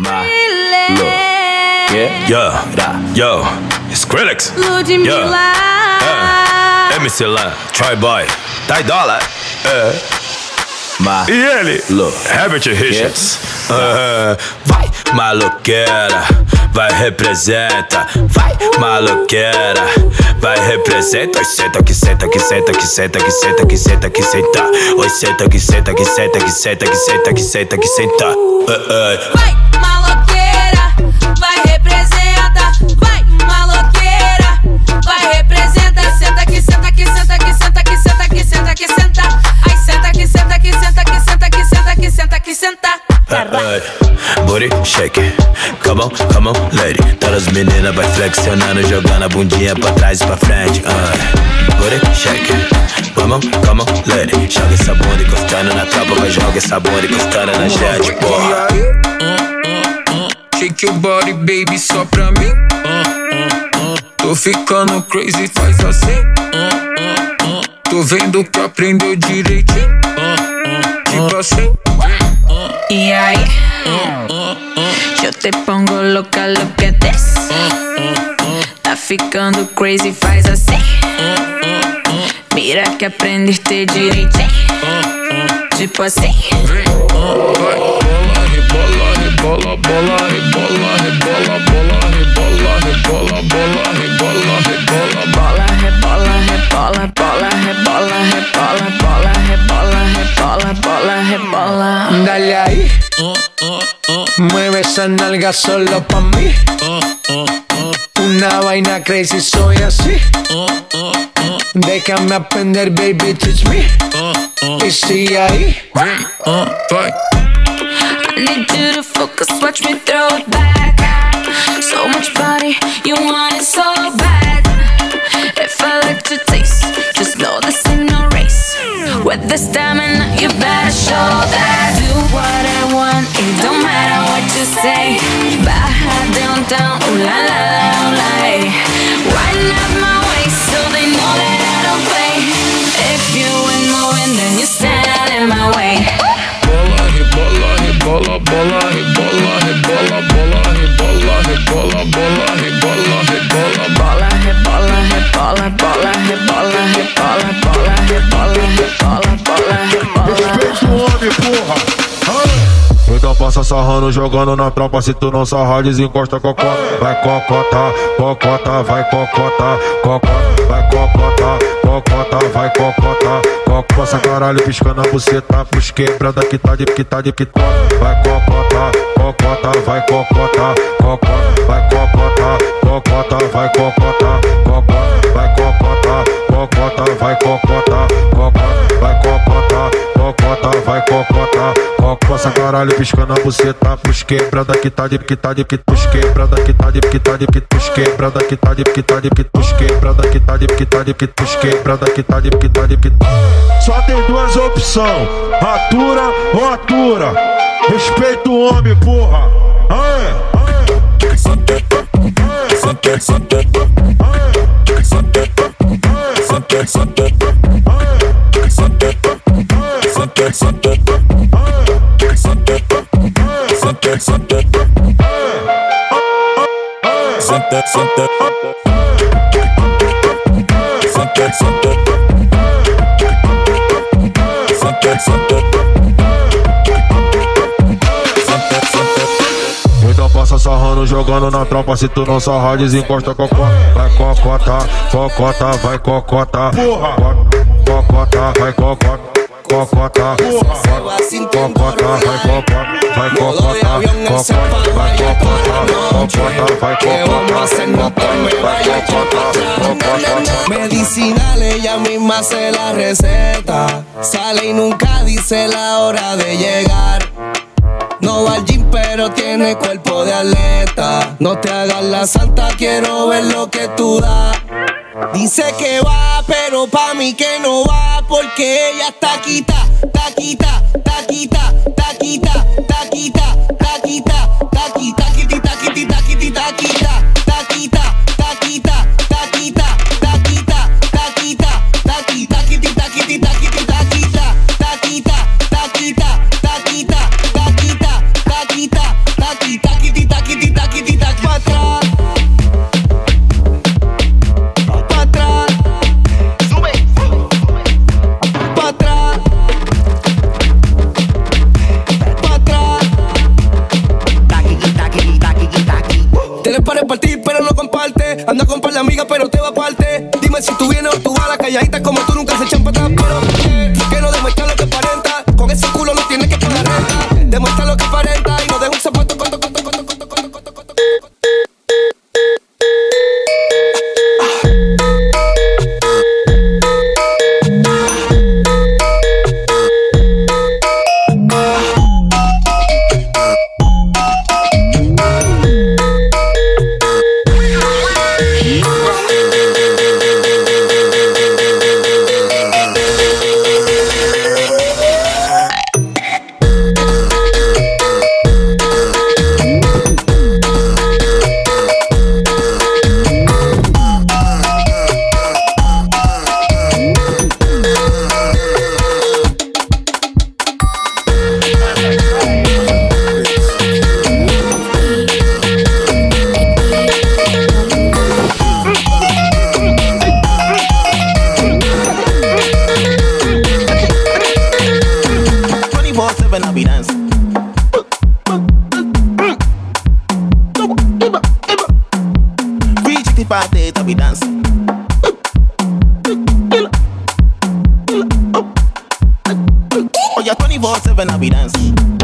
Look. Yeah, yo, Skrillex. Ludmilla. É, MC Lan, Troy Boy, Ty Dollar. É. Ma, E ele? look. Herbert Richards. É, vai, maloqueira, vai representa, vai, maloqueira, vai representa. Oi, senta que senta que senta que senta que senta que senta que senta. Oi, senta que senta que senta que senta que senta que senta que senta. É, é. Vai, senta. Ay, Booty shake, come on, come on, lady. Todas as meninas vai flexionando, jogando a bundinha pra trás e pra frente. Ay, Booty shake, come on, come on, lady. Joga essa bunda encostando na tropa, vai joga essa bunda encostando na gente, porra. Shake your body, baby, só pra mim. Tô ficando crazy, faz assim. Tô vendo que aprendeu direitinho. Tipo assim. E aí? Eu te pongo louca, louca desce. Tá ficando crazy, faz assim. Mira que aprendeste direitinho. Tipo assim. Esa nalga solo pa' mí. Una vaina crazy, soy así. Déjame aprender, baby, teach me. Y sigue ahí. I need you to focus, watch me throw it back. So much body, you want it so bad. If I let you taste, just know this ain't no race. With the stamina, you better show that. say, baja de un tan, la, la. Sarrando, jogando na tropa. Se tu não sarrar, desencosta cocota. Vai cocota, cocota, vai cocota, cocota, vai cocota, cocota, vai cocota. Coco passa caralho, piscando a buceta. Pros quebrada que tá de que tá de que Vai cocota, cocota, vai cocota, cocota, vai cocota, cocota, vai cocota, cocota, vai cocota, cocota, vai cocota, cocota, vai cocota, cocota, vai cocota, coco passa caralho, piscando a buceta. Pros quebrada que tá de que tá de que pros quebrada que tá de que tá de que pros quebrada que tá de que tá de que pros quebrada que tá de que tá de que pros quebrada que tá de que tá de que Só tem duas opções: atura ou atura. Respeita o homem, porra. something, something, jogando na tropa. Se tu não sarrar, desencosta cocota. Vai cocota, cocota, vai cocota. Cocota, vai cocota. Cocota, cocota, vai cocota, vai cocota, cocota, vai cocota, cocota, vai cocota, vai cocota, Medicinal, ella misma se la receta. Sale y nunca dice la hora de llegar. No va al gym, pero tiene cuerpo de atleta. No te hagas la santa, quiero ver lo que tú das. Dice que va, pero pa' mí que no va, porque ella está quita, taquita, taquita, taquita, taquita, taquita, Dime si tú vienes o tú vas a la calladita como tú nunca se echan para atrás. Pero yeah, twenty-four seven, I be dancing.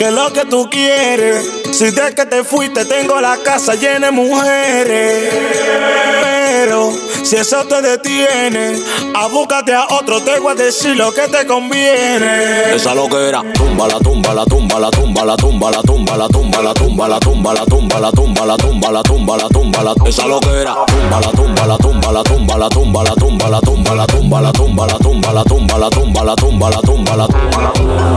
Es lo que tú quieres. Si de que te fuiste tengo la casa llena de mujeres. Pero si eso te detiene, abúcate a otro, te voy a decir lo que te conviene. Esa lo que era, tumba la tumba la tumba la tumba la tumba la tumba la tumba la tumba la tumba la tumba la tumba la tumba la tumba la tumba la esa lo que era, tumba la tumba la tumba la tumba la tumba la tumba la tumba la tumba la tumba la tumba la tumba la tumba la tumba la tumba la tumba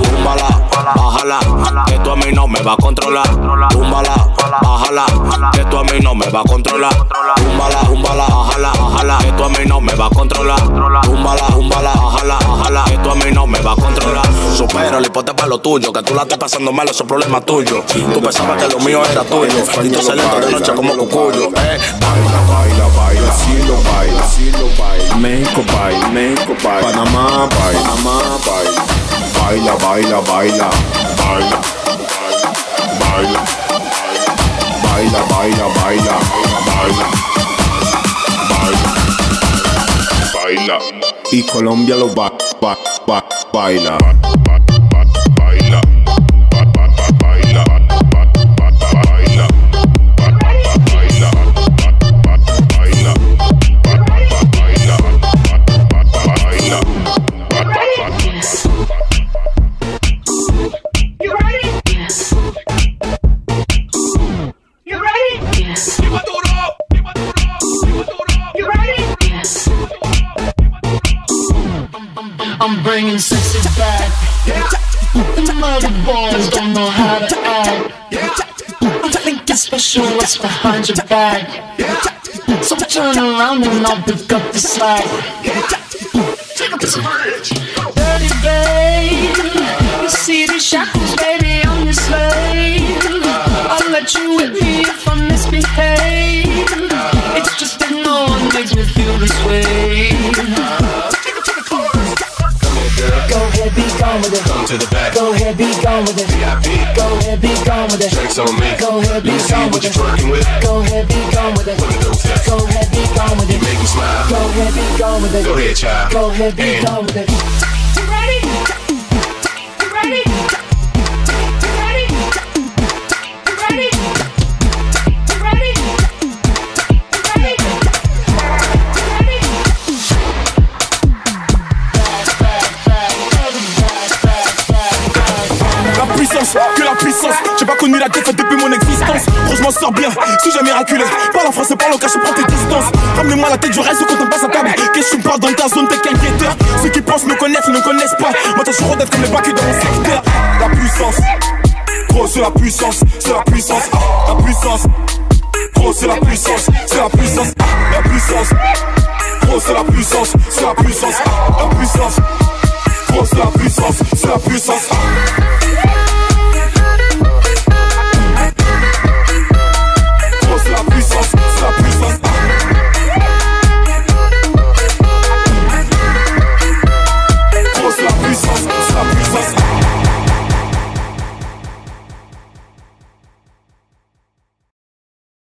túmbala, bájala, que tú a mí no me va a controlar. Túmbala, bájala, que tú a mí no me va a controlar. Túmbala, túmbala, bájala, bájala, que tú a mí no me va a controlar. Túmbala, túmbala, bájala, bájala, que tú a mí no me va a controlar. Supéralo y ponte para lo tuyo, que tú la estés pasando mal, eso es problema tuyo. Tú pensabas que lo mío era tuyo, y tú se lento de noche como cucuyo. Eh. Baila, baila, baila, si lo baila, baila. México baila, México baila. Panamá baila, Panamá baila. Baila, baila, baila, baila. Baila. Baila, baila, baila, baila. Baila. Baila. Y Colombia lo ba, ba, ba, baila. Baila. Behind your back. So turn around and I'll pick up the slack. Dirty babe, you see these shackles, baby, I'm your slave. I'll let you whip me if I misbehave. It's just that no one makes me feel this way. With it. Come to the back. Go ahead, be gone with it. VIP. Go ahead, be gone with it. Drinks on me. Go ahead, be Let me see gone what with you're it. twerking with. Go ahead, be gone with it. Look at those hips. Go ahead, be gone with it. You make me smile. Go ahead, be gone with it. Go ahead, child. Go ahead, be gone with it. Prends tes distances. Ramenez-moi la tête, je reste quand on passe à table. Qu'est-ce que tu me parles dans ta zone, t'es qu'un guetteur. Ceux qui pensent me connaissent, ne connaissent pas. Moi, t'as toujours comme les bacs dans mon secteur. La puissance, gros, c'est la puissance, c'est la puissance, la puissance. Gros, c'est la puissance, c'est la puissance, la puissance. Gros, c'est la puissance, c'est la puissance, la puissance.